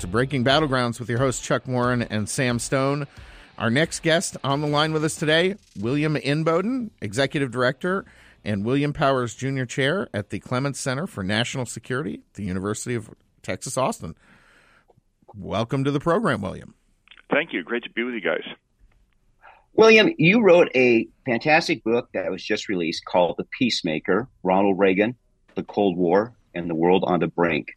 to Breaking Battlegrounds with your hosts Chuck Warren and Sam Stone. Our next guest on the line with us today, William Inboden, Executive Director and William Powers Jr. Chair at the Clements Center for National Security at the University of Texas Austin. Welcome to the program, William. Thank you. Great to be with you guys. William, you wrote a fantastic book that was just released called The Peacemaker Ronald Reagan, the Cold War, and the World on the Brink.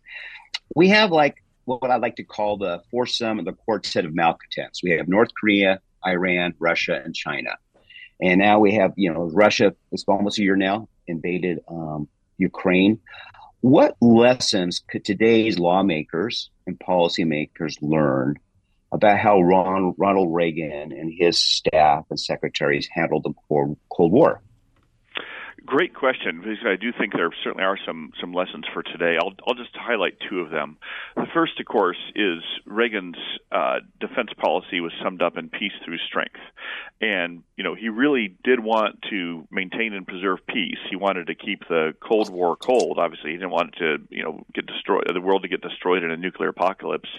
We have like what I'd like to call the foursome and the quartet of malcontents. We have North Korea, Iran, Russia, and China. And now we have, you know, Russia, it's almost a year now, invaded um, Ukraine. What lessons could today's lawmakers and policymakers learn about how Ron, Ronald Reagan and his staff and secretaries handled the Cold War? Great question. Because I do think there certainly are some some lessons for today. I'll I'll just highlight two of them. The first, of course, is Reagan's uh, defense policy was summed up in peace through strength, and you know he really did want to maintain and preserve peace. He wanted to keep the Cold War cold. Obviously, he didn't want to you know get destroyed, the world to get destroyed in a nuclear apocalypse.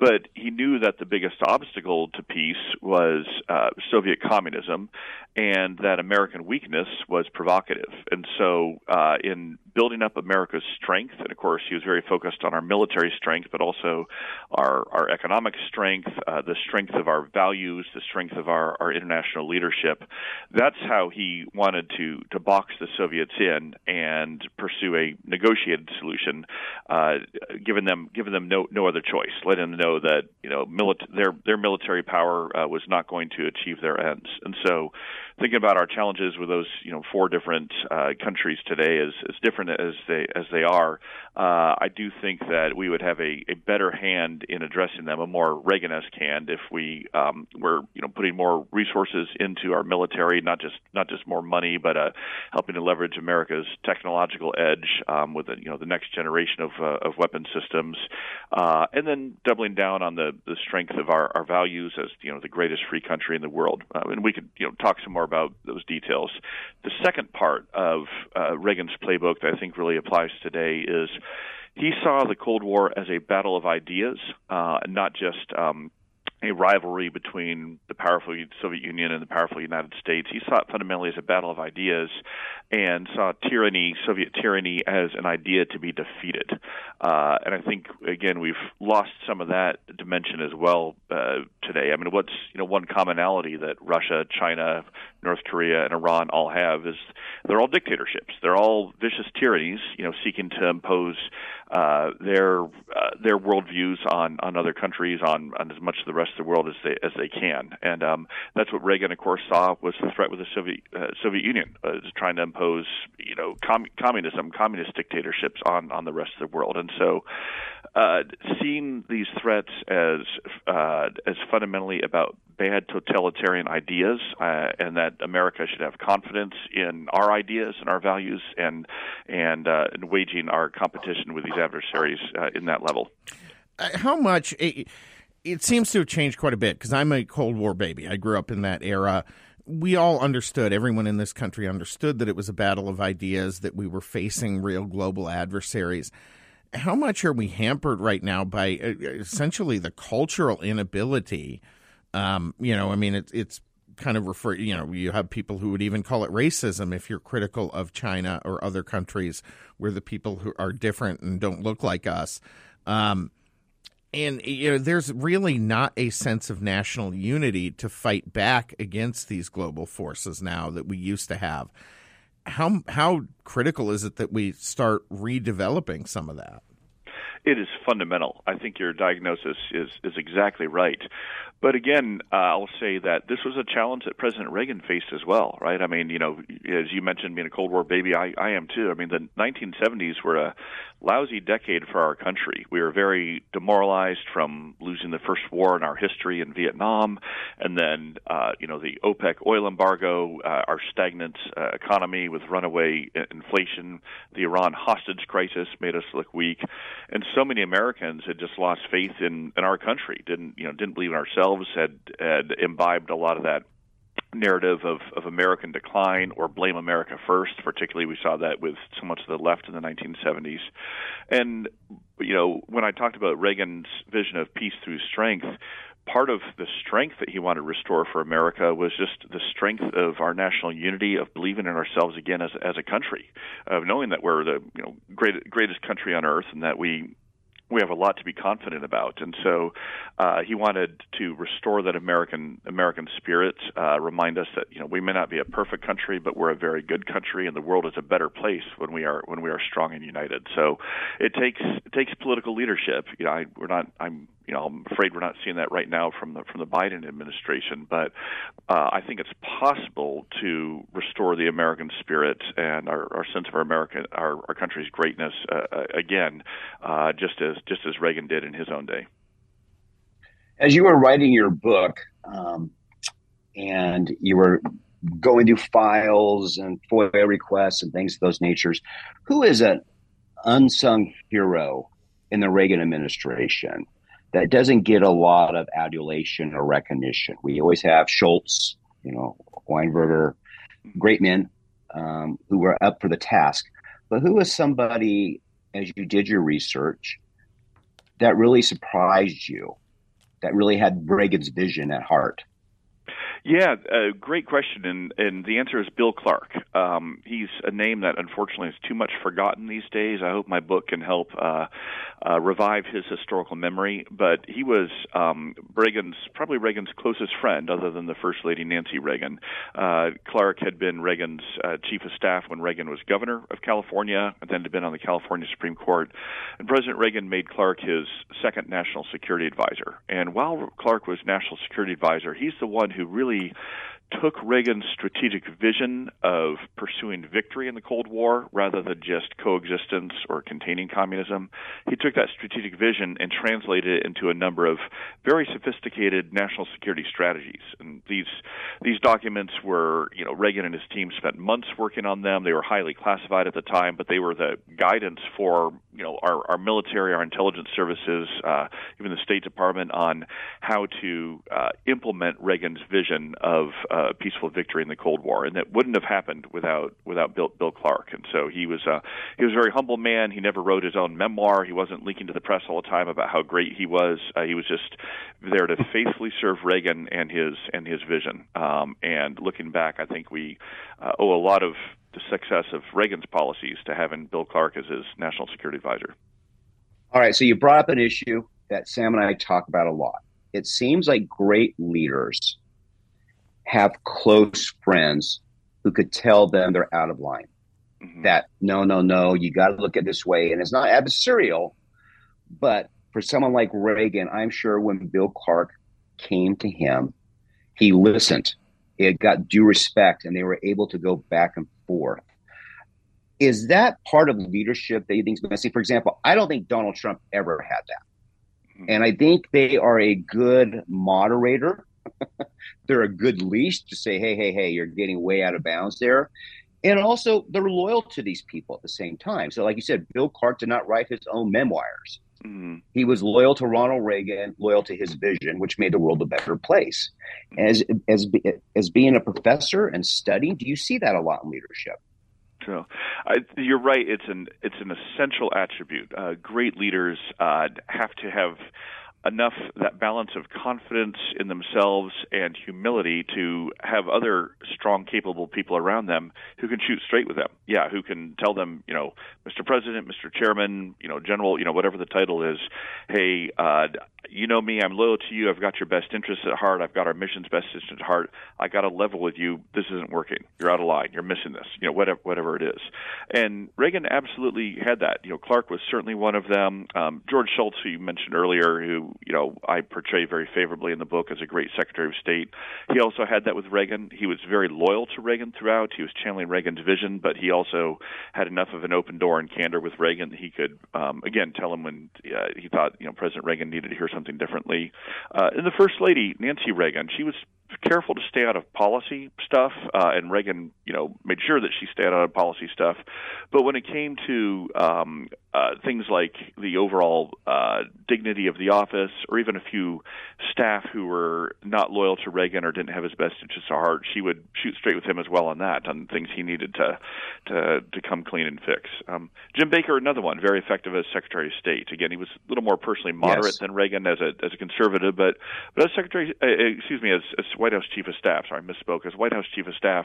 But he knew that the biggest obstacle to peace was uh, Soviet communism, and that American weakness was provocative. And so, uh, in building up America's strength, and of course, he was very focused on our military strength, but also our our economic strength, uh, the strength of our values, the strength of our, our international leadership. That's how he wanted to to box the Soviets in and pursue a negotiated solution, uh, giving them giving them no no other choice, letting them know that you know milit- their their military power uh, was not going to achieve their ends. And so, thinking about our challenges with those you know four different uh, countries today as as different as they as they are, uh, I do think that we would have a, a better hand in addressing them, a more Reagan-esque hand, if we um, were you know putting more resources into our military, not just not just more money, but uh, helping to leverage America's technological edge um, with the, you know the next generation of uh, of weapon systems, uh, and then doubling down on the the strength of our, our values as you know the greatest free country in the world. Uh, and we could you know talk some more about those details. The second part of uh, Reagan's playbook that I think really applies today is he saw the Cold War as a battle of ideas, uh, not just um, a rivalry between the powerful Soviet Union and the powerful United States. He saw it fundamentally as a battle of ideas and saw tyranny, Soviet tyranny, as an idea to be defeated. Uh, and I think, again, we've lost some of that dimension as well uh, today. I mean, what's you know one commonality that Russia, China, North Korea, and Iran all have is they're all dictatorships. They're all vicious tyrannies, you know, seeking to impose uh, their uh, their worldviews on on other countries, on, on as much of the rest of the world as they as they can. And um, that's what Reagan, of course, saw was the threat with the Soviet uh, Soviet Union, uh, trying to impose you know com- communism, communist dictatorships on on the rest of the world. And so, uh, seeing these threats as uh, as fundamentally about bad totalitarian ideas, uh, and that America should have confidence in our ideas and our values, and and, uh, and waging our competition with these adversaries uh, in that level. Uh, how much? It, it seems to have changed quite a bit because I'm a Cold War baby. I grew up in that era we all understood, everyone in this country understood that it was a battle of ideas, that we were facing real global adversaries. How much are we hampered right now by uh, essentially the cultural inability um, you know, I mean, it's it's kind of refer. You know, you have people who would even call it racism if you're critical of China or other countries where the people who are different and don't look like us. Um, and you know, there's really not a sense of national unity to fight back against these global forces now that we used to have. How how critical is it that we start redeveloping some of that? It is fundamental. I think your diagnosis is is exactly right. But again, uh, I'll say that this was a challenge that President Reagan faced as well, right? I mean, you know, as you mentioned, being a Cold War baby, I, I am too. I mean, the 1970s were a lousy decade for our country. We were very demoralized from losing the first war in our history in Vietnam, and then, uh, you know, the OPEC oil embargo, uh, our stagnant uh, economy with runaway inflation, the Iran hostage crisis made us look weak, and so many Americans had just lost faith in in our country. Didn't you know? Didn't believe in ourselves. Had had imbibed a lot of that narrative of, of American decline or blame America first. Particularly, we saw that with so much of the left in the 1970s. And you know, when I talked about Reagan's vision of peace through strength, part of the strength that he wanted to restore for America was just the strength of our national unity, of believing in ourselves again as as a country, of knowing that we're the you know great, greatest country on earth, and that we we have a lot to be confident about. And so uh, he wanted to restore that American American spirit, uh, remind us that you know we may not be a perfect country, but we're a very good country, and the world is a better place when we are when we are strong and united. So it takes it takes political leadership. You know, I, we're not. I'm you know, I'm afraid we're not seeing that right now from the from the Biden administration. But uh, I think it's possible to restore the American spirit and our, our sense of our American our, our country's greatness uh, uh, again, uh, just as just as Reagan did in his own day. As you were writing your book, um, and you were going through files and FOIA requests and things of those natures, who is an unsung hero in the Reagan administration? That doesn't get a lot of adulation or recognition. We always have Shultz, you know, Weinberger, great men um, who were up for the task. But who was somebody, as you did your research, that really surprised you, that really had Reagan's vision at heart? Yeah, uh, great question, and and the answer is Bill Clark. Um, he's a name that unfortunately is too much forgotten these days. I hope my book can help uh, uh, revive his historical memory. But he was um, Reagan's probably Reagan's closest friend, other than the First Lady Nancy Reagan. Uh, Clark had been Reagan's uh, chief of staff when Reagan was governor of California, and then had been on the California Supreme Court. And President Reagan made Clark his second national security advisor. And while Clark was national security advisor, he's the one who really really took Reagan's strategic vision of pursuing victory in the Cold War rather than just coexistence or containing communism. He took that strategic vision and translated it into a number of very sophisticated national security strategies. And these these documents were, you know, Reagan and his team spent months working on them. They were highly classified at the time, but they were the guidance for, you know, our, our military, our intelligence services, uh, even the State Department on how to uh, implement Reagan's vision of uh, peaceful victory in the Cold War, and that wouldn't have happened without without Bill, Bill Clark. And so he was uh, he was a very humble man. He never wrote his own memoir. He wasn't leaking to the press all the time about how great he was. Uh, he was just there to faithfully serve Reagan and his and his vision. Um, and looking back, I think we uh, owe a lot of the success of Reagan's policies to having Bill Clark as his national security advisor. All right, so you brought up an issue that Sam and I talk about a lot. It seems like great leaders have close friends who could tell them they're out of line. Mm-hmm. That no, no, no, you got to look at this way, and it's not adversarial, but for someone like Reagan, I'm sure when Bill Clark came to him, he listened. It got due respect, and they were able to go back and forth. Is that part of leadership that you think is missing? For example, I don't think Donald Trump ever had that. Mm-hmm. And I think they are a good moderator they're a good leash to say, hey, hey, hey, you're getting way out of bounds there. And also, they're loyal to these people at the same time. So, like you said, Bill Clark did not write his own memoirs. Mm-hmm. He was loyal to Ronald Reagan, loyal to his vision, which made the world a better place. As as as being a professor and studying, do you see that a lot in leadership? So, I, you're right. It's an it's an essential attribute. Uh, great leaders uh, have to have enough that balance of confidence in themselves and humility to have other strong, capable people around them who can shoot straight with them. Yeah, who can tell them, you know, Mr. President, Mr. Chairman, you know, General, you know, whatever the title is. Hey, uh, you know me. I'm loyal to you. I've got your best interests at heart. I've got our mission's best interests at heart. I got to level with you. This isn't working. You're out of line. You're missing this. You know, whatever, whatever it is. And Reagan absolutely had that. You know, Clark was certainly one of them. Um, George Shultz, who you mentioned earlier, who you know I portray very favorably in the book as a great Secretary of State. He also had that with Reagan. He was very loyal to Reagan throughout. He was channeling Reagan's vision, but he also had enough of an open door and candor with Reagan that he could, um, again, tell him when uh, he thought you know President Reagan needed to hear something differently. Uh, and the First Lady, Nancy Reagan, she was careful to stay out of policy stuff, uh, and Reagan, you know, made sure that she stayed out of policy stuff. But when it came to um, uh, things like the overall uh, dignity of the office, or even a few staff who were not loyal to Reagan or didn't have his best interests at heart, she would shoot straight with him as well on that, on things he needed to to to come clean and fix. Um, Jim Baker, another one, very effective as Secretary of State. Again, he was a little more personally moderate yes. than Reagan as a as a conservative, but but as Secretary, uh, excuse me, as, as White House Chief of Staff. Sorry, I misspoke. As White House Chief of Staff,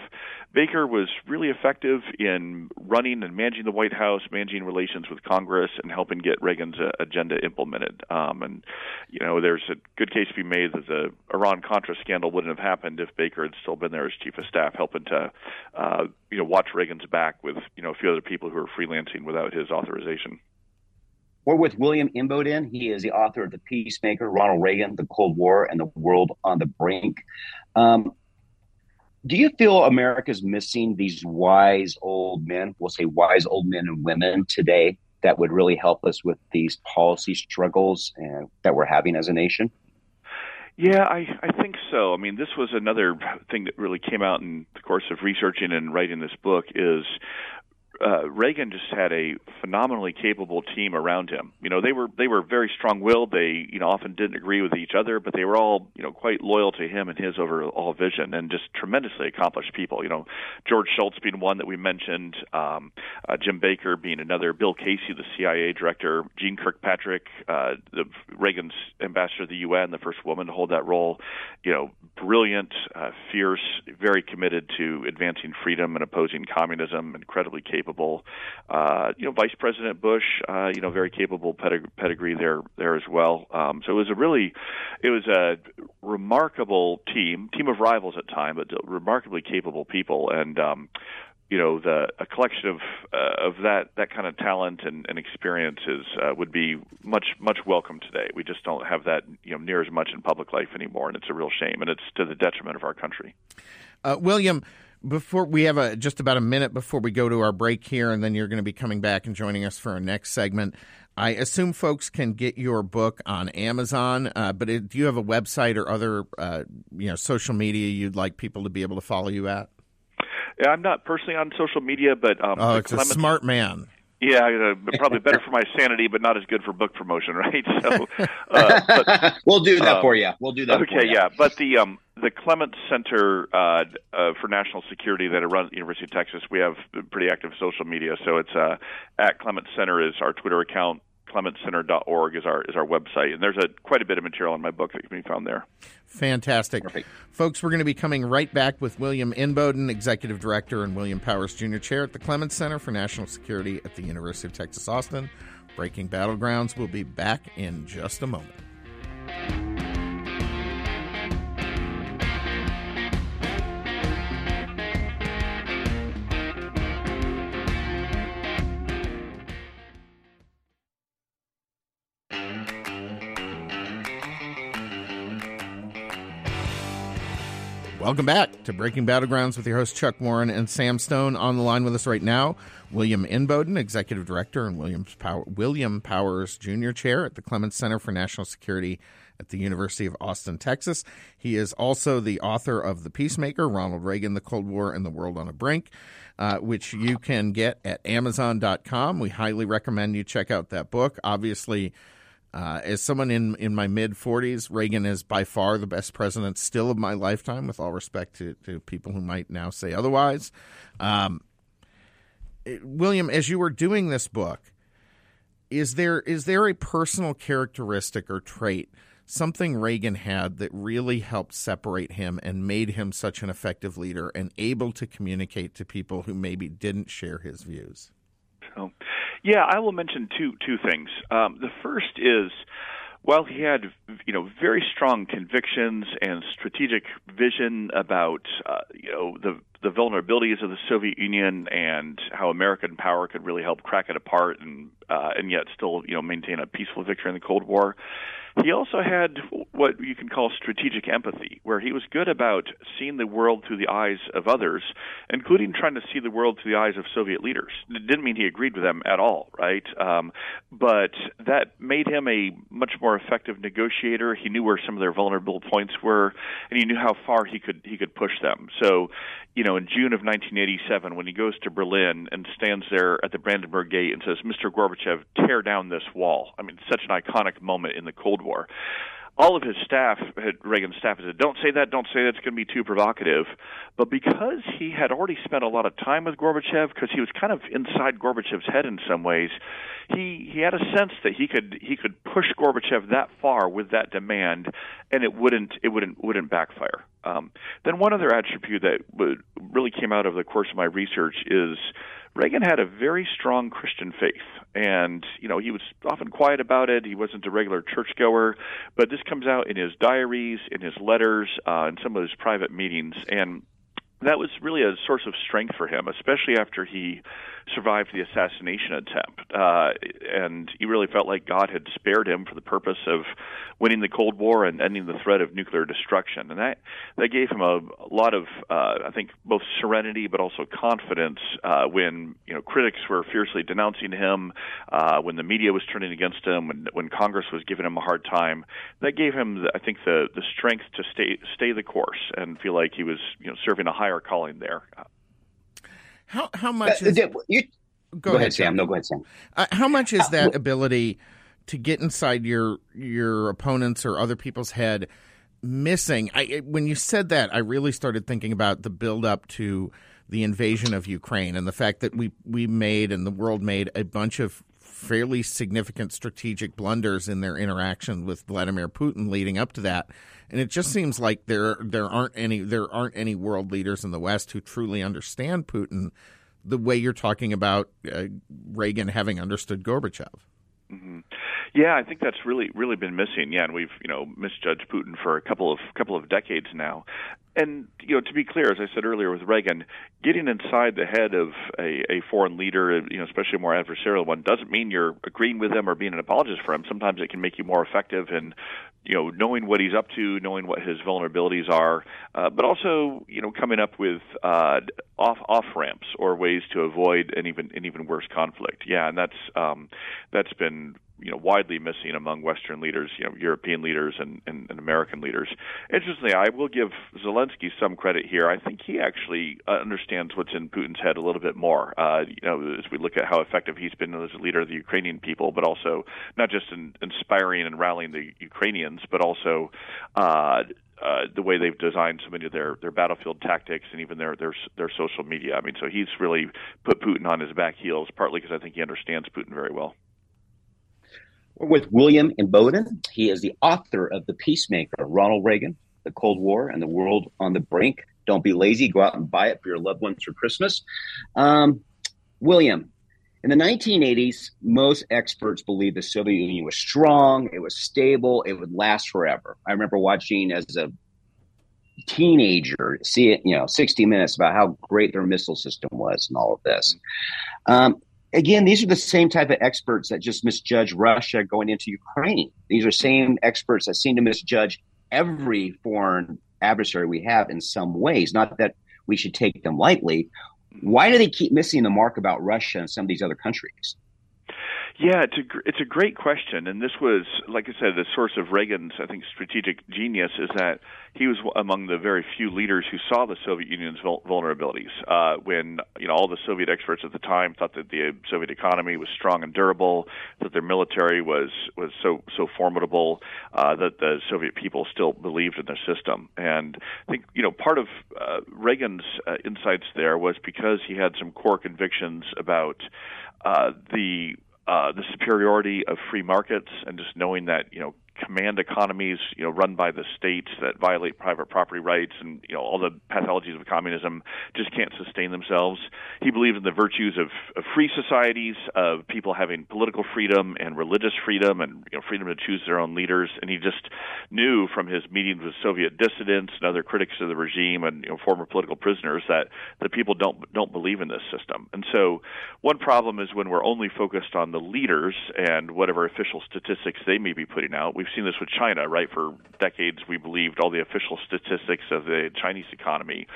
Baker was really effective in running and managing the White House, managing relations with Congress, and helping get Reagan's uh, agenda implemented. Um, and you know, there's a good case to be made that the Iran Contra scandal wouldn't have happened if Baker had still been there as Chief of Staff, helping to uh, you know watch Reagan's back with you know a few other people who are freelancing without his authorization. We're with William Inboden. He is the author of The Peacemaker, Ronald Reagan, The Cold War, and the World on the Brink. Um, do you feel America's missing these wise old men? We'll say wise old men and women today that would really help us with these policy struggles and, that we're having as a nation? Yeah, I, I think so. I mean, this was another thing that really came out in the course of researching and writing this book is uh, Reagan just had a phenomenally capable team around him. You know, they were they were very strong-willed. They you know often didn't agree with each other, but they were all you know quite loyal to him and his overall vision, and just tremendously accomplished people. You know, George Shultz being one that we mentioned, um, uh, Jim Baker being another, Bill Casey, the CIA director, Jeane Kirkpatrick, uh, the Reagan's ambassador to the UN, the first woman to hold that role. You know, brilliant, uh, fierce, very committed to advancing freedom and opposing communism, incredibly capable capable. Uh, you know, Vice President Bush, uh, you know, very capable pedig- pedigree there there as well. Um, so it was a really, it was a remarkable team, team of rivals at time, but remarkably capable people, and um, you know the a collection of uh, of that that kind of talent and, and experiences uh, would be much much welcome today. We just don't have that you know near as much in public life anymore, and it's a real shame, and it's to the detriment of our country. Uh, William, before we have a just about a minute before we go to our break here, and then you're going to be coming back and joining us for our next segment. I assume folks can get your book on Amazon, uh, but it, do you have a website or other uh, you know social media you'd like people to be able to follow you at? Yeah, I'm not personally on social media, but um, oh, it's a smart man. Yeah, uh, probably better for my sanity, but not as good for book promotion, right? So, uh, but, we'll do that um, for you. We'll do that. Okay, yeah, but the um, the Clements Center uh, uh, for National Security that runs at the University of Texas, we have pretty active social media. So it's uh, at Clements Center is our Twitter account. ClementsCenter.org is our is our website, and there's a quite a bit of material in my book that can be found there. Fantastic, Perfect. folks! We're going to be coming right back with William Inboden, Executive Director, and William Powers, Jr. Chair at the Clements Center for National Security at the University of Texas Austin. Breaking Battlegrounds. We'll be back in just a moment. Welcome back to Breaking Battlegrounds with your host Chuck Warren and Sam Stone. On the line with us right now, William Inboden, Executive Director, and William, Pow- William Powers, Jr. Chair at the Clements Center for National Security at the University of Austin, Texas. He is also the author of The Peacemaker, Ronald Reagan, The Cold War, and the World on a Brink, uh, which you can get at Amazon.com. We highly recommend you check out that book. Obviously, uh, as someone in, in my mid 40s, Reagan is by far the best president still of my lifetime, with all respect to, to people who might now say otherwise. Um, William, as you were doing this book, is there is there a personal characteristic or trait, something Reagan had that really helped separate him and made him such an effective leader and able to communicate to people who maybe didn't share his views? So, yeah, I will mention two two things. Um, the first is while he had you know very strong convictions and strategic vision about uh, you know the the vulnerabilities of the Soviet Union and how American power could really help crack it apart and uh, and yet still you know maintain a peaceful victory in the Cold War. He also had what you can call strategic empathy, where he was good about seeing the world through the eyes of others, including trying to see the world through the eyes of Soviet leaders. It didn't mean he agreed with them at all, right? Um, but that made him a much more effective negotiator. He knew where some of their vulnerable points were, and he knew how far he could he could push them. So, you know, in June of 1987, when he goes to Berlin and stands there at the Brandenburg Gate and says, "Mr. Gorbachev, tear down this wall." I mean, such an iconic moment in the Cold War all of his staff, Reagan's staff, said, "Don't say that. Don't say that's going to be too provocative." But because he had already spent a lot of time with Gorbachev, because he was kind of inside Gorbachev's head in some ways, he he had a sense that he could he could push Gorbachev that far with that demand, and it wouldn't it wouldn't wouldn't backfire. Um, then one other attribute that really came out of the course of my research is Reagan had a very strong Christian faith, and you know he was often quiet about it. He wasn't a regular churchgoer, but this comes out in his diaries, in his letters, uh, in some of his private meetings, and that was really a source of strength for him, especially after he survived the assassination attempt. Uh, and he really felt like God had spared him for the purpose of winning the Cold War and ending the threat of nuclear destruction. And that that gave him a, a lot of, uh, I think, both serenity but also confidence uh, when you know critics were fiercely denouncing him, uh, when the media was turning against him, when when Congress was giving him a hard time. That gave him, I think, the the strength to stay stay the course and feel like he was you know serving a higher calling there. How how much? Uh, is, you, go, go, ahead, Sam. Sam. No, go ahead, Sam. Uh, how much is that ability to get inside your your opponents or other people's head missing? I, when you said that, I really started thinking about the build up to the invasion of Ukraine and the fact that we we made and the world made a bunch of fairly significant strategic blunders in their interaction with Vladimir Putin leading up to that. And it just seems like there there aren't any there aren't any world leaders in the West who truly understand Putin the way you're talking about uh, Reagan having understood Gorbachev. Mm-hmm. Yeah, I think that's really really been missing. Yeah, and we've you know misjudged Putin for a couple of couple of decades now. And you know, to be clear, as I said earlier with Reagan, getting inside the head of a, a foreign leader, you know, especially a more adversarial one, doesn't mean you're agreeing with him or being an apologist for him. Sometimes it can make you more effective in, you know, knowing what he's up to, knowing what his vulnerabilities are, uh, but also, you know, coming up with uh, off off ramps or ways to avoid an even an even worse conflict. Yeah, and that's um, that's been you know widely missing among Western leaders, you know, European leaders and, and, and American leaders. Interestingly, I will give Zelensky some credit here. I think he actually uh, understands what's in Putin's head a little bit more. Uh, you know, as we look at how effective he's been as a leader of the Ukrainian people, but also not just in inspiring and rallying the Ukrainians, but also. Uh, uh, the way they've designed so many of their, their battlefield tactics and even their, their their social media. I mean, so he's really put Putin on his back heels, partly because I think he understands Putin very well. We're with William Inboden. He is the author of The Peacemaker, Ronald Reagan, The Cold War, and the World on the Brink. Don't be lazy. Go out and buy it for your loved ones for Christmas. Um, William, in the 1980s, most experts believed the Soviet Union was strong, it was stable, it would last forever. I remember watching as a teenager see it, you know, 60 minutes about how great their missile system was and all of this. Um, again, these are the same type of experts that just misjudge Russia going into Ukraine. These are same experts that seem to misjudge every foreign adversary we have in some ways. Not that we should take them lightly. Why do they keep missing the mark about Russia and some of these other countries? Yeah, it's a it's a great question, and this was, like I said, the source of Reagan's, I think, strategic genius is that he was among the very few leaders who saw the Soviet Union's vulnerabilities. Uh, when you know all the Soviet experts at the time thought that the Soviet economy was strong and durable, that their military was was so so formidable, uh, that the Soviet people still believed in their system. And I think you know part of uh, Reagan's uh, insights there was because he had some core convictions about uh, the uh, the superiority of free markets and just knowing that you know command economies, you know, run by the states that violate private property rights and you know all the pathologies of communism just can't sustain themselves. He believed in the virtues of, of free societies, of people having political freedom and religious freedom, and you know, freedom to choose their own leaders. And he just knew from his meetings with Soviet dissidents and other critics of the regime and you know, former political prisoners that the people don't don't believe in this system. And so, one problem is when we're only focused on the leaders and whatever official statistics they may be putting out. We've seen this with China, right? For decades, we believed all the official statistics of the Chinese economy.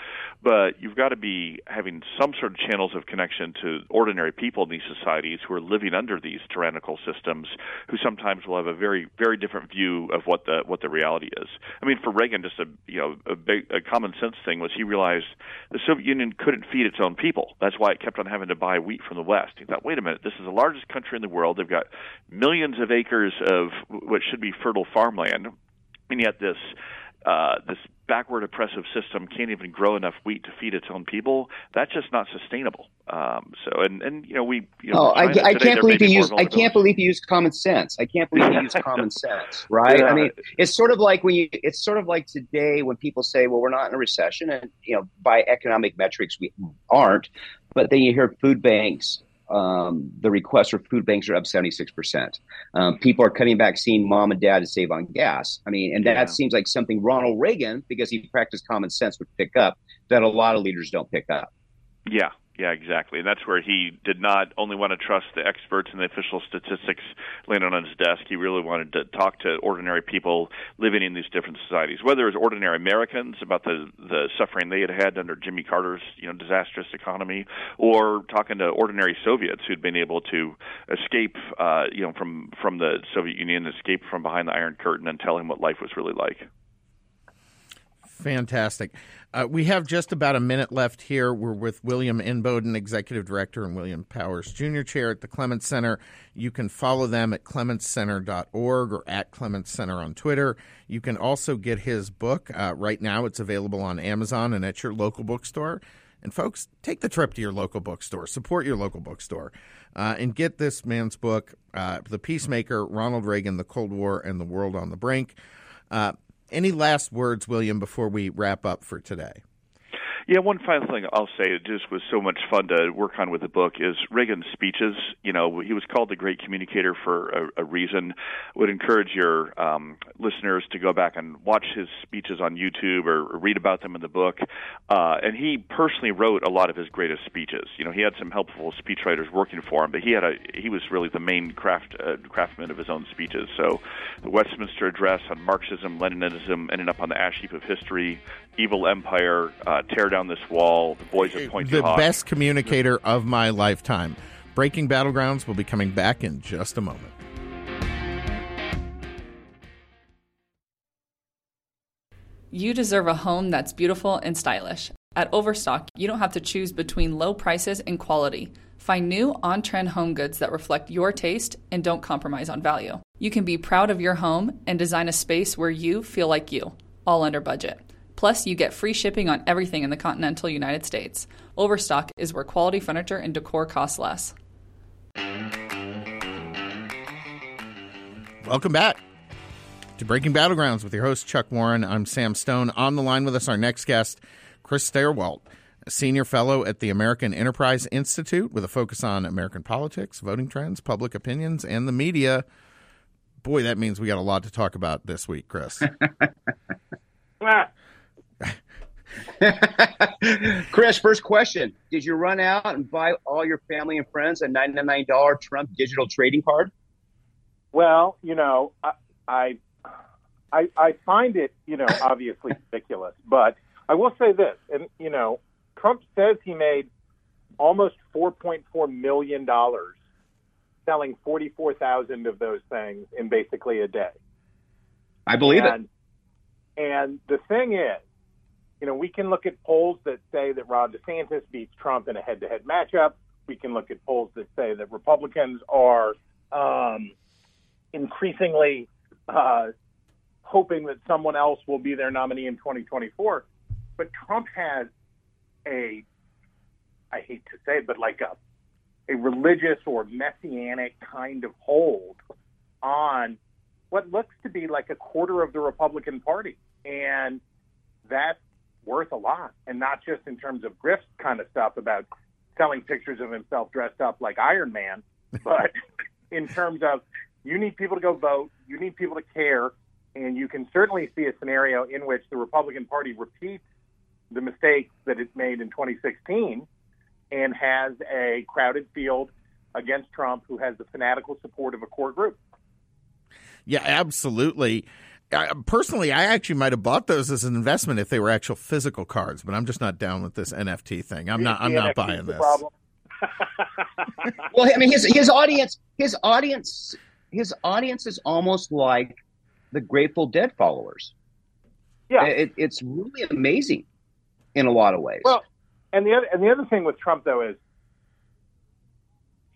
But you've got to be having some sort of channels of connection to ordinary people in these societies who are living under these tyrannical systems, who sometimes will have a very, very different view of what the what the reality is. I mean, for Reagan, just a you know a, big, a common sense thing was he realized the Soviet Union couldn't feed its own people. That's why it kept on having to buy wheat from the West. He thought, wait a minute, this is the largest country in the world. They've got millions of acres of what should be fertile farmland, and yet this uh, this backward oppressive system can't even grow enough wheat to feed its own people. That's just not sustainable. Um, so, and and you know we. You know, oh, I, I can't believe he used. I can't believe he used common sense. I can't believe he used common sense. Right? Yeah. I mean, it's sort of like when you. It's sort of like today when people say, "Well, we're not in a recession," and you know, by economic metrics, we aren't. But then you hear food banks um, the requests for food banks are up 76%. Um, people are cutting back seeing mom and dad to save on gas. I mean, and that yeah. seems like something Ronald Reagan, because he practiced common sense, would pick up that a lot of leaders don't pick up. Yeah, yeah, exactly. And that's where he did not only want to trust the experts and the official statistics laying on his desk. He really wanted to talk to ordinary people living in these different societies, whether it was ordinary Americans about the the suffering they had had under Jimmy Carter's you know disastrous economy, or talking to ordinary Soviets who'd been able to escape uh, you know from from the Soviet Union, escape from behind the Iron Curtain, and tell him what life was really like. Fantastic. Uh, we have just about a minute left here. We're with William Inboden, Executive Director, and William Powers, Jr. Chair at the Clements Center. You can follow them at clementscenter.org or at Clements Center on Twitter. You can also get his book. Uh, right now, it's available on Amazon and at your local bookstore. And folks, take the trip to your local bookstore, support your local bookstore, uh, and get this man's book, uh, The Peacemaker Ronald Reagan, the Cold War, and the World on the Brink. Uh, any last words, William, before we wrap up for today? Yeah, one final thing I'll say, it just was so much fun to work on with the book, is Reagan's speeches. You know, he was called the great communicator for a, a reason. Would encourage your um, listeners to go back and watch his speeches on YouTube or, or read about them in the book. Uh, and he personally wrote a lot of his greatest speeches. You know, he had some helpful speechwriters working for him, but he had a he was really the main craft uh, craftsman of his own speeches. So, the Westminster Address on Marxism, Leninism, ended up on the ash heap of history. Evil Empire, uh, Tear Down This Wall, The Boys of Point The best communicator of my lifetime. Breaking Battlegrounds will be coming back in just a moment. You deserve a home that's beautiful and stylish. At Overstock, you don't have to choose between low prices and quality. Find new on trend home goods that reflect your taste and don't compromise on value. You can be proud of your home and design a space where you feel like you, all under budget. Plus, you get free shipping on everything in the continental United States. Overstock is where quality furniture and decor costs less. Welcome back to Breaking Battlegrounds with your host, Chuck Warren. I'm Sam Stone. On the line with us, our next guest, Chris Stirewalt, a senior fellow at the American Enterprise Institute with a focus on American politics, voting trends, public opinions, and the media. Boy, that means we got a lot to talk about this week, Chris. Chris, first question. Did you run out and buy all your family and friends a $99 Trump digital trading card? Well, you know, I, I, I find it, you know, obviously ridiculous, but I will say this, and you know, Trump says he made almost 4.4 million dollars selling 44,000 of those things in basically a day. I believe and, it. And the thing is, you know, we can look at polls that say that Ron DeSantis beats Trump in a head-to-head matchup. We can look at polls that say that Republicans are um, increasingly uh, hoping that someone else will be their nominee in 2024. But Trump has a, I hate to say it, but like a a religious or messianic kind of hold on what looks to be like a quarter of the Republican Party. And that's worth a lot. And not just in terms of grift kind of stuff about selling pictures of himself dressed up like Iron Man, but in terms of you need people to go vote, you need people to care, and you can certainly see a scenario in which the Republican Party repeats the mistakes that it made in 2016 and has a crowded field against Trump who has the fanatical support of a core group. Yeah, absolutely. Personally, I actually might have bought those as an investment if they were actual physical cards, but I'm just not down with this NFT thing. I'm not. I'm not buying this. well, I mean, his his audience, his audience, his audience is almost like the Grateful Dead followers. Yeah, it, it's really amazing in a lot of ways. Well, and the other and the other thing with Trump though is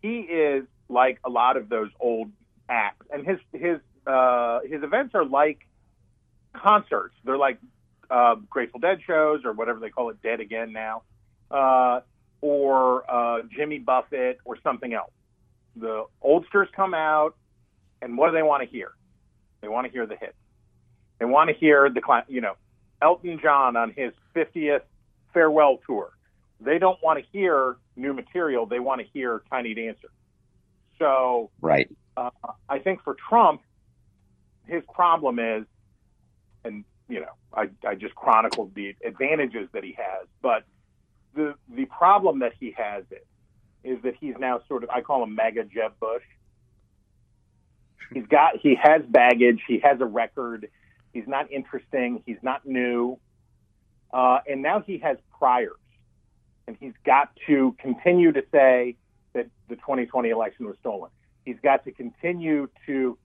he is like a lot of those old acts, and his his uh, his events are like concerts. They're like uh, Grateful Dead shows or whatever they call it, Dead Again now, uh, or uh, Jimmy Buffett or something else. The oldsters come out, and what do they want to hear? They want to hear the hits. They want to hear the you know Elton John on his 50th farewell tour. They don't want to hear new material. They want to hear Tiny Dancer. So, right. Uh, I think for Trump, his problem is, and you know, I, I just chronicled the advantages that he has, but the the problem that he has is, is that he's now sort of I call him mega Jeb Bush. He's got he has baggage, he has a record, he's not interesting, he's not new, uh, and now he has priors, and he's got to continue to say that the 2020 election was stolen. He's got to continue to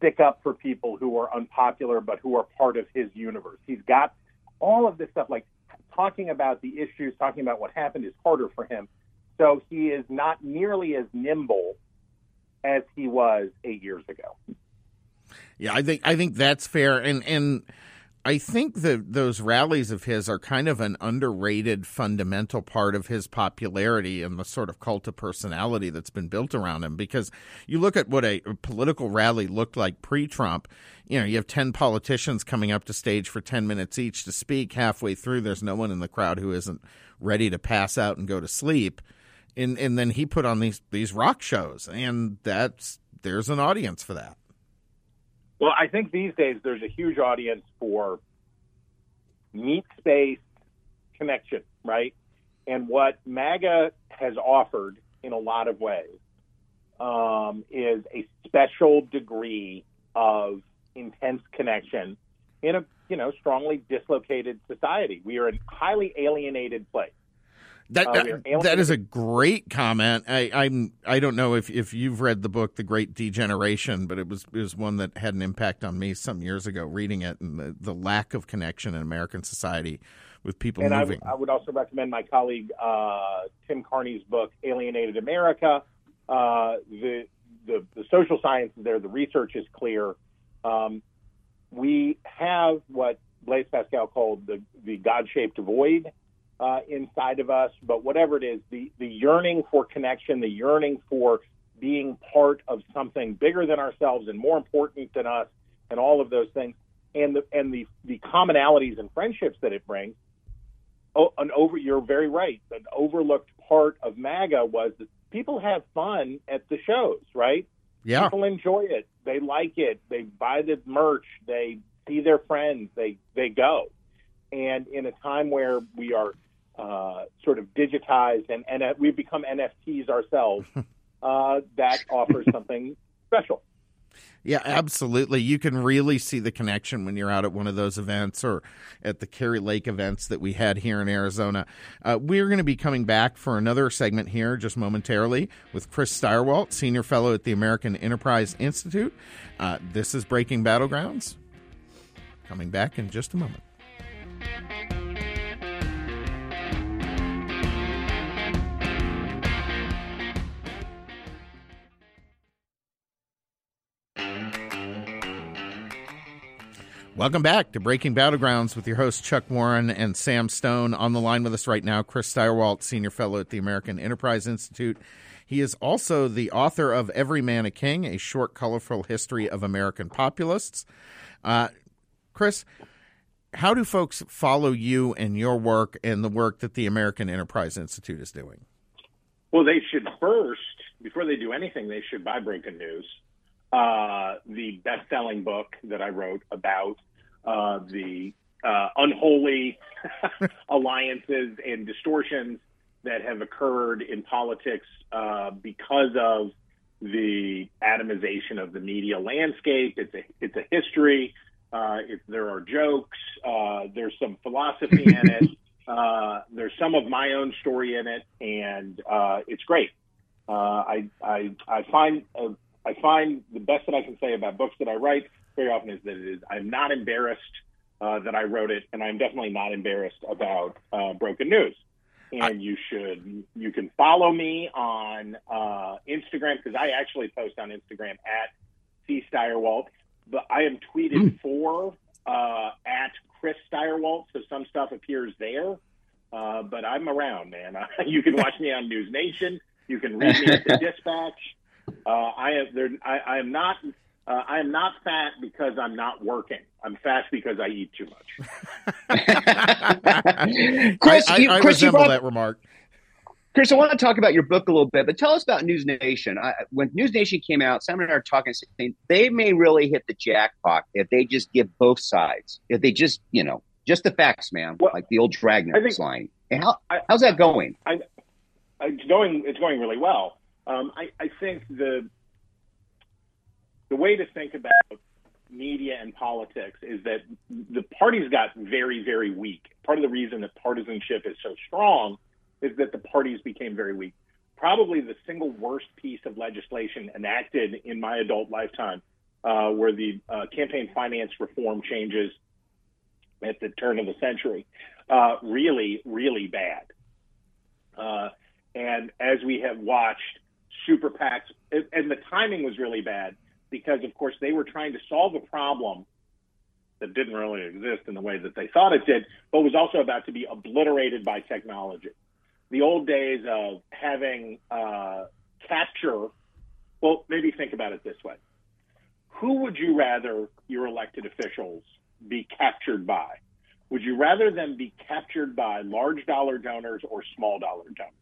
stick up for people who are unpopular but who are part of his universe. He's got all of this stuff like talking about the issues, talking about what happened is harder for him. So he is not nearly as nimble as he was eight years ago. Yeah, I think I think that's fair, and and I think that those rallies of his are kind of an underrated fundamental part of his popularity and the sort of cult of personality that's been built around him. Because you look at what a political rally looked like pre Trump, you know, you have 10 politicians coming up to stage for 10 minutes each to speak. Halfway through, there's no one in the crowd who isn't ready to pass out and go to sleep. And, and then he put on these, these rock shows, and that's there's an audience for that. Well, I think these days there's a huge audience for meat space connection, right? And what MAGA has offered in a lot of ways um, is a special degree of intense connection in a you know strongly dislocated society. We are a highly alienated place. That uh, that is a great comment. I, I'm I don't know if, if you've read the book The Great Degeneration, but it was it was one that had an impact on me some years ago reading it and the, the lack of connection in American society with people and moving. I, I would also recommend my colleague uh, Tim Carney's book Alienated America. Uh, the, the the social sciences there, the research is clear. Um, we have what Blaise Pascal called the the God shaped void uh, inside of us, but whatever it is, the, the yearning for connection, the yearning for being part of something bigger than ourselves and more important than us, and all of those things, and the and the the commonalities and friendships that it brings. Oh, an over, you're very right. An overlooked part of MAGA was that people have fun at the shows, right? Yeah, people enjoy it. They like it. They buy the merch. They see their friends. They they go. And in a time where we are uh, sort of digitized and, and uh, we've become NFTs ourselves, uh, that offers something special. Yeah, absolutely. You can really see the connection when you're out at one of those events or at the Kari Lake events that we had here in Arizona. Uh, we're going to be coming back for another segment here just momentarily with Chris Stirewalt, Senior Fellow at the American Enterprise Institute. Uh, this is Breaking Battlegrounds. Coming back in just a moment. Welcome back to Breaking Battlegrounds with your hosts Chuck Warren and Sam Stone. On the line with us right now, Chris Stirewalt, Senior Fellow at the American Enterprise Institute. He is also the author of Every Man a King, a short, colorful history of American populists. Uh, Chris, how do folks follow you and your work and the work that the American Enterprise Institute is doing? Well, they should first, before they do anything, they should buy Broken News, uh, the best-selling book that I wrote about uh, the uh, unholy alliances and distortions that have occurred in politics uh, because of the atomization of the media landscape. It's a it's a history. Uh, it, there are jokes. Uh, there's some philosophy in it. Uh, there's some of my own story in it, and uh, it's great. Uh, I, I I find I find the best that I can say about books that I write very often is that it is I'm not embarrassed uh, that I wrote it, and I'm definitely not embarrassed about uh, Broken News. And I, you should you can follow me on uh, Instagram because I actually post on Instagram at C Stirewalt, but I am tweeted mm. for uh, at Chris Stirewalt, so some stuff appears there. Uh, but I'm around, man. you can watch me on News Nation. You can read me at the Dispatch. Uh, I am there. I, I am not uh, I am not fat because I'm not working. I'm fat because I eat too much. Chris, I, you, I Chris, resemble brought, that remark. Chris, I want to talk about your book a little bit, but tell us about News Nation. I, when News Nation came out, Simon and I are talking, saying they may really hit the jackpot if they just give both sides. If they just, you know, just the facts, man, well, like the old Dragnet line. And how, how's that going? I, it's going. It's going really well. Um, I, I think the the way to think about media and politics is that the parties got very, very weak. Part of the reason that partisanship is so strong is that the parties became very weak. Probably the single worst piece of legislation enacted in my adult lifetime uh, were the uh, campaign finance reform changes at the turn of the century. Uh, really, really bad. Uh, and as we have watched, super PACs, and the timing was really bad because, of course, they were trying to solve a problem that didn't really exist in the way that they thought it did, but was also about to be obliterated by technology. The old days of having uh, capture, well, maybe think about it this way. Who would you rather your elected officials be captured by? Would you rather them be captured by large dollar donors or small dollar donors?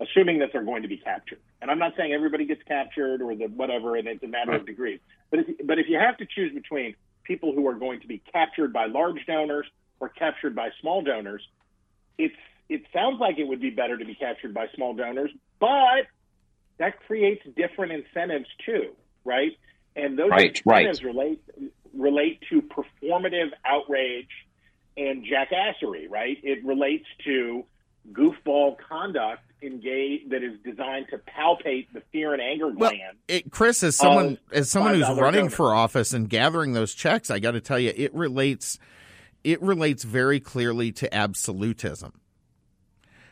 assuming that they're going to be captured. And I'm not saying everybody gets captured or the whatever, and it's a matter of degrees. But if, but if you have to choose between people who are going to be captured by large donors or captured by small donors, it's it sounds like it would be better to be captured by small donors, but that creates different incentives too, right? And those right, incentives right. relate relate to performative outrage and jackassery, right? It relates to goofball conduct engage that is designed to palpate the fear and anger gland. It, Chris, as someone as someone who's running for office and gathering those checks, I got to tell you, it relates it relates very clearly to absolutism.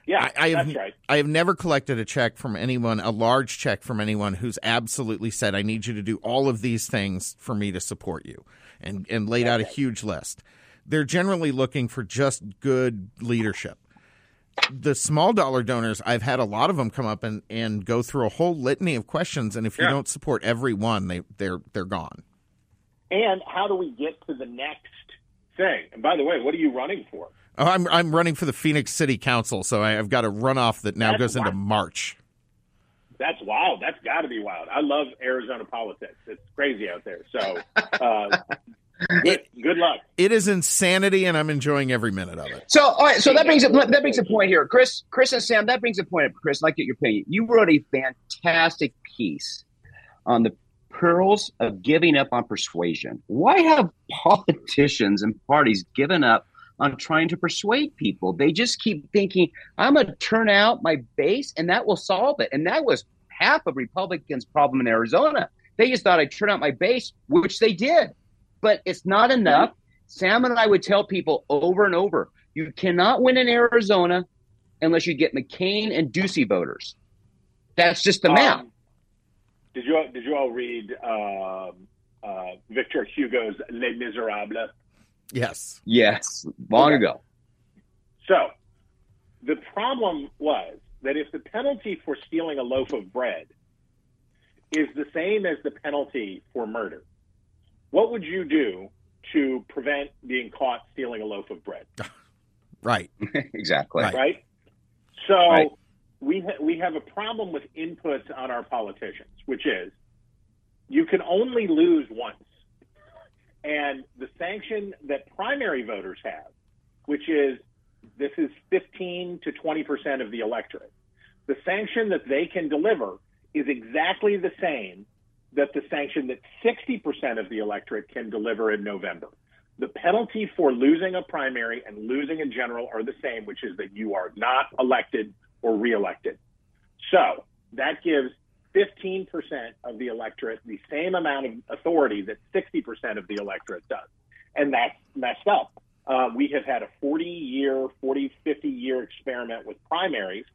Yeah, I, I have, that's right. I have never collected a check from anyone, a large check from anyone who's absolutely said, "I need you to do all of these things for me to support you," and and laid out a huge list. They're generally looking for just good leadership the small dollar donors, I've had a lot of them come up and, and go through a whole litany of questions, and if you don't support every one, they they're they're gone. And how do we get to the next thing? And by the way, what are you running for? Oh, I'm I'm running for the Phoenix City Council, so I, have got a runoff that now That's goes wild. into March. That's wild. That's got to be wild. I love Arizona politics. It's crazy out there. So uh, Good, good luck. It is insanity, and I'm enjoying every minute of it. So, all right. So that brings a, that brings a point here, Chris. Chris and Sam. That brings a point up, Chris. I'd like to get your opinion. You wrote a fantastic piece on the pearls of giving up on persuasion. Why have politicians and parties given up on trying to persuade people? They just keep thinking, "I'm going to turn out my base, and that will solve it." And that was half of Republicans' problem in Arizona. They just thought I'd turn out my base, which they did but it's not enough. Sam and I would tell people over and over you cannot win in Arizona unless you get McCain and Ducey voters. That's just the um, math. Did you did you all read uh, uh, Victor Hugo's Les Miserables? Yes. Yes, long okay. ago. So the problem was that if the penalty for stealing a loaf of bread is the same as the penalty for murder, what would you do to prevent being caught stealing a loaf of bread? Right. exactly. Right. Right. So Right. we ha- we have a problem with inputs on our politicians, which is you can only lose once, and the sanction that primary voters have, which is this is 15 to 20 percent of the electorate, the sanction that they can deliver is exactly the same that the sanction that 60 percent of the electorate can deliver in November. The penalty for losing a primary and losing a general are the same, which is that you are not elected or reelected. So that gives 15% of the electorate the same amount of authority that 60% of the electorate does. And that's messed up. Uh, we have had a 40 year, 40, 50 year experiment with primaries,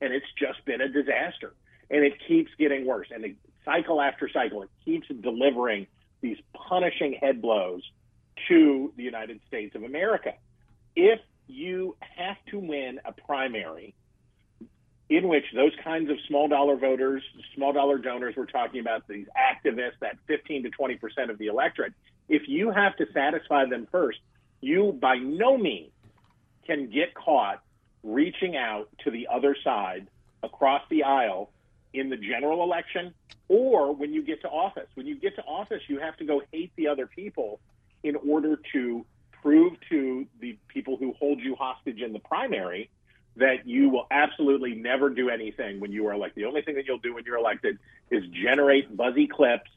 and it's just been a disaster. And it keeps getting worse. And it, cycle after cycle, it keeps delivering these punishing head blows to the United States of America. If you have to win a primary in which those kinds of small dollar voters, small dollar donors we're talking about, these activists, that 15 to 20 percent of the electorate, if you have to satisfy them first, you by no means can get caught reaching out to the other side across the aisle in the general election or when you get to office. When you get to office, you have to go hate the other people in order to prove to the people who hold you hostage in the primary that you will absolutely never do anything when you are elected. The only thing that you'll do when you're elected is generate buzzy clips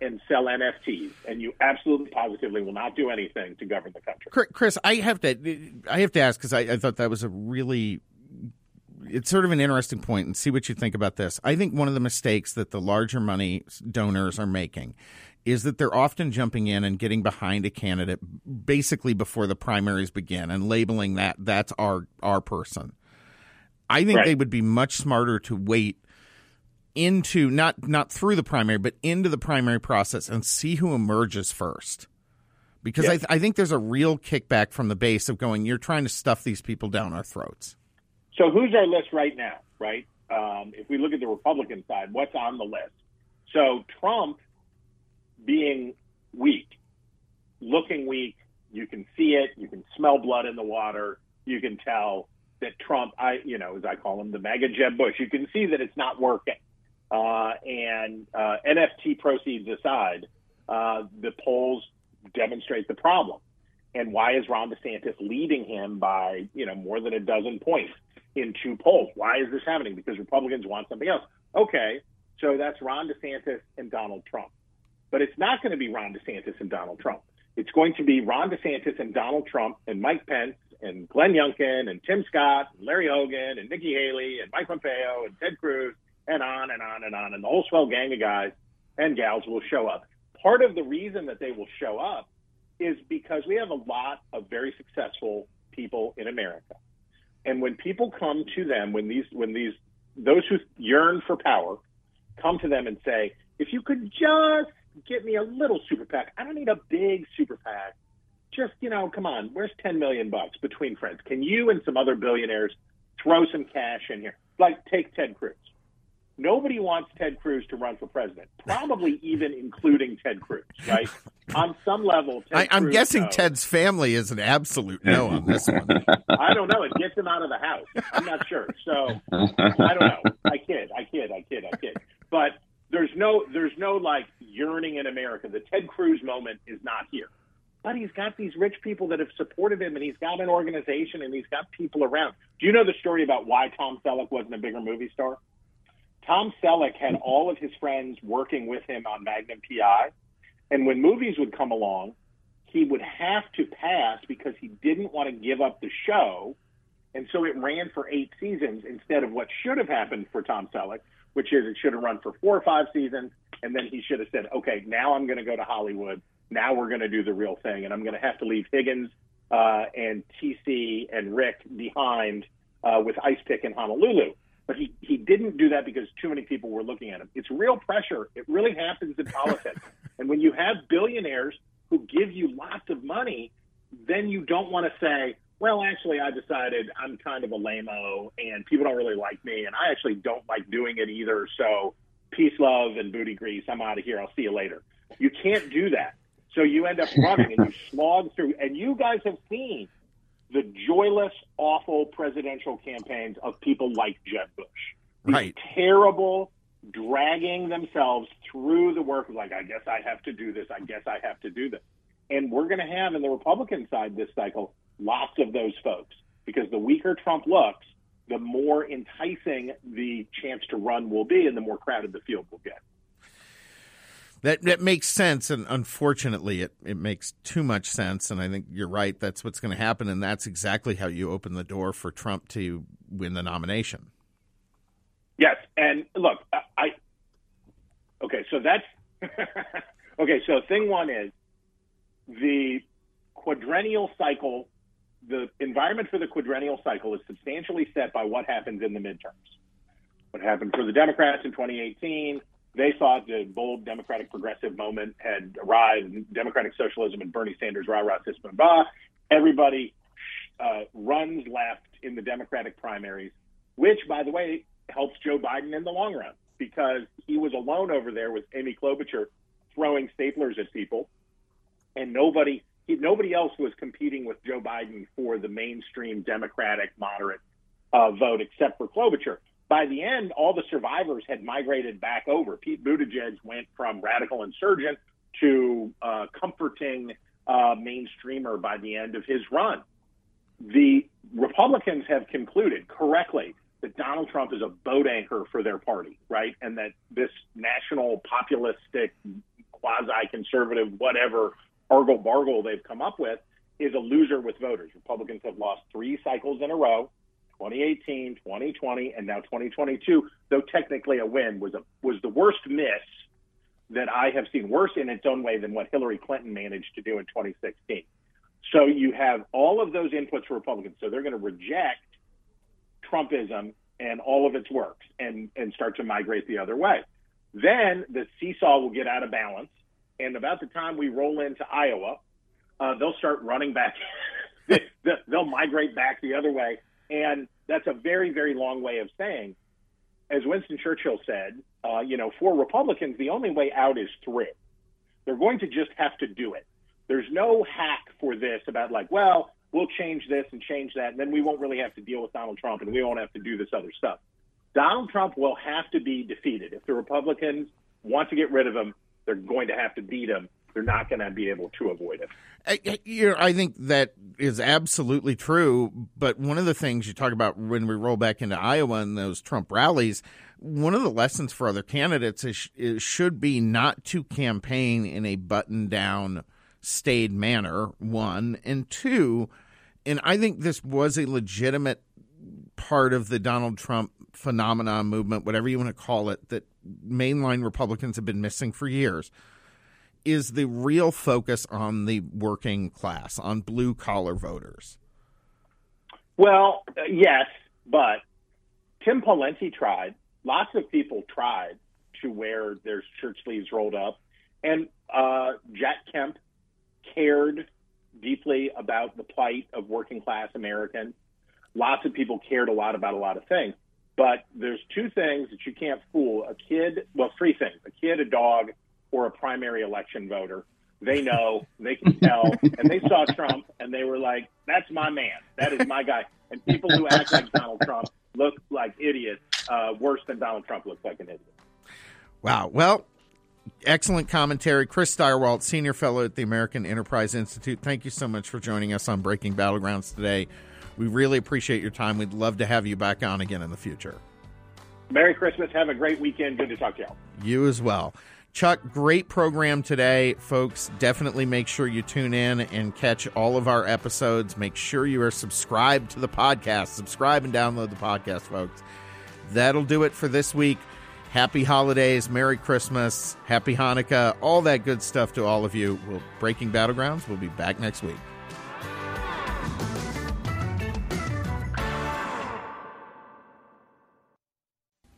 and sell NFTs, and you absolutely positively will not do anything to govern the country. Chris- I have to I have to ask because I, I thought that was a really it's sort of an interesting point and see what you think about this. I think one of the mistakes that the larger money donors are making is that they're often jumping in and getting behind a candidate basically before the primaries begin and labeling that that's our our person. I think Right. they would be much smarter to wait into not not through the primary but into the primary process and see who emerges first because I, th- I think there's a real kickback from the base of going you're trying to stuff these people down our throats So who's our list right now, right? Um, if we look at the Republican side, what's on the list? So Trump being weak, looking weak, you can see it, you can smell blood in the water, you can tell that Trump, I, you know, as I call him, the MAGA Jeb Bush, you can see that it's not working. Uh, and uh, NFT proceeds aside, uh, the polls demonstrate the problem. And why is Ron DeSantis leading him by, you know, more than a dozen points in two polls? Why is this happening? Because Republicans want something else. Okay, so that's Ron DeSantis and Donald Trump. But it's not going to be Ron DeSantis and Donald Trump. It's going to be Ron DeSantis and Donald Trump and Mike Pence and Glenn Youngkin and Tim Scott and Larry Hogan and Nikki Haley and Mike Pompeo and Ted Cruz and on and on and on. And the whole swell gang of guys and gals will show up. Part of the reason that they will show up is because we have a lot of very successful people in America. And when people come to them, when these, when these, those who yearn for power come to them and say, if you could just get me a little super PAC, I don't need a big super PAC. Just, you know, come on, where's 10 million bucks between friends? Can you and some other billionaires throw some cash in here? Like, take Ted Cruz. Nobody wants Ted Cruz to run for president, probably even including Ted Cruz, right? On some level, Ted I, I'm Cruz guessing knows. Ted's family is an absolute no on this one. I don't know. It gets him out of the house. I'm not sure. So I don't know. I kid. I kid. I kid. I kid. But there's no there's no like yearning in America. The Ted Cruz moment is not here. But he's got these rich people that have supported him, and he's got an organization, and he's got people around. Do you know the story about why Tom Selleck wasn't a bigger movie star? Tom Selleck had all of his friends working with him on Magnum PI, and when movies would come along, he would have to pass because he didn't want to give up the show. And so it ran for eight seasons instead of what should have happened for Tom Selleck, which is it should have run for four or five seasons. And then he should have said, okay, now I'm going to go to Hollywood. Now we're going to do the real thing. And I'm going to have to leave Higgins uh, and TC and Rick behind uh, with Ice Pick in Honolulu. But he, he didn't do that because too many people were looking at him. It's real pressure. It really happens in politics. and when you have billionaires who give you lots of money, then you don't want to say, well, actually, I decided I'm kind of a lame-o and people don't really like me, and I actually don't like doing it either. So, peace, love, and booty grease. I'm out of here. I'll see you later. You can't do that. So you end up running and you slog through. And you guys have seen the joyless, awful presidential campaigns of people like Jeb Bush. These Right. Terrible, dragging themselves through the work of like, I guess I have to do this. I guess I have to do this. And we're going to have in the Republican side this cycle lots of those folks because the weaker Trump looks, the more enticing the chance to run will be and the more crowded the field will get. That that makes sense, and unfortunately, it, it makes too much sense. And I think you're right. That's what's going to happen, and that's exactly how you open the door for Trump to win the nomination. Yes, and look, I, okay, so that's okay. So thing one is the quadrennial cycle. The environment for the quadrennial cycle is substantially set by what happens in the midterms. What happened for the Democrats in 2018? They thought the bold Democratic progressive moment had arrived. Democratic socialism and Bernie Sanders rah rah sis blah blah. Everybody uh, runs left in the Democratic primaries, which, by the way, helps Joe Biden in the long run because he was alone over there with Amy Klobuchar throwing staplers at people, and nobody nobody else was competing with Joe Biden for the mainstream Democratic moderate uh, vote except for Klobuchar. By the end, all the survivors had migrated back over. Pete Buttigieg went from radical insurgent to uh, comforting uh, mainstreamer by the end of his run. The Republicans have concluded correctly that Donald Trump is a boat anchor for their party, right? And that this national populistic, quasi conservative, whatever argle bargle they've come up with is a loser with voters. Republicans have lost three cycles in a row 2018, 2020, and now 2022, though technically a win was a, was the worst miss that I have seen worse in its own way than what Hillary Clinton managed to do in 2016. So you have all of those inputs for Republicans. So they're going to reject Trumpism and all of its works and, and start to migrate the other way. Then the seesaw will get out of balance. And about the time we roll into Iowa, uh, they'll start running back. they'll migrate back the other way. And that's a very, very long way of saying, as Winston Churchill said, uh, you know, for Republicans, the only way out is through. They're going to just have to do it. There's no hack for this about like, well, we'll change this and change that, and then we won't really have to deal with Donald Trump and we won't have to do this other stuff. Donald Trump will have to be defeated. If the Republicans want to get rid of him, they're going to have to beat him. They're not going to be able to avoid it. I, think that is absolutely true. But one of the things you talk about when we roll back into Iowa and those Trump rallies, one of the lessons for other candidates is, is should be not to campaign in a button down, staid manner. One and two, and I think this was a legitimate part of the Donald Trump phenomenon movement, whatever you want to call it, that mainline Republicans have been missing for years is the real focus on the working class, on blue collar voters? Well, uh, yes, but Tim Pawlenty tried. Lots of people tried to wear their shirt sleeves rolled up, and uh, Jack Kemp cared deeply about the plight of working class Americans. Lots of people cared a lot about a lot of things. But there's two things that you can't fool a kid. Well, three things: a kid, a dog, or a primary election voter. They know, they can tell, and they saw Trump and they were like, that's my man. That is my guy. And people who act like Donald Trump look like idiots, uh, worse than Donald Trump looks like an idiot. Wow. Well, excellent commentary. Chris Stirewalt, Senior Fellow at the American Enterprise Institute. Thank you so much for joining us on Breaking Battlegrounds today. We really appreciate your time. We'd love to have you back on again in the future. Merry Christmas. Have a great weekend. Good to talk to y'all. You as well. Chuck, great program today, folks. Definitely make sure you tune in and catch all of our episodes. Make sure you are subscribed to the podcast. Subscribe and download the podcast, folks. That'll do it for this week. Happy holidays, Merry Christmas, Happy Hanukkah, all that good stuff to all of you. We'll Breaking Battlegrounds. We'll be back next week.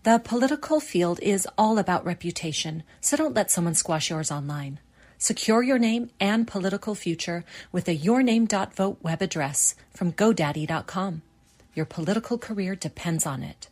The political field is all about reputation, so don't let someone squash yours online. Secure your name and political future with a yourname.vote web address from GoDaddy.com. Your political career depends on it.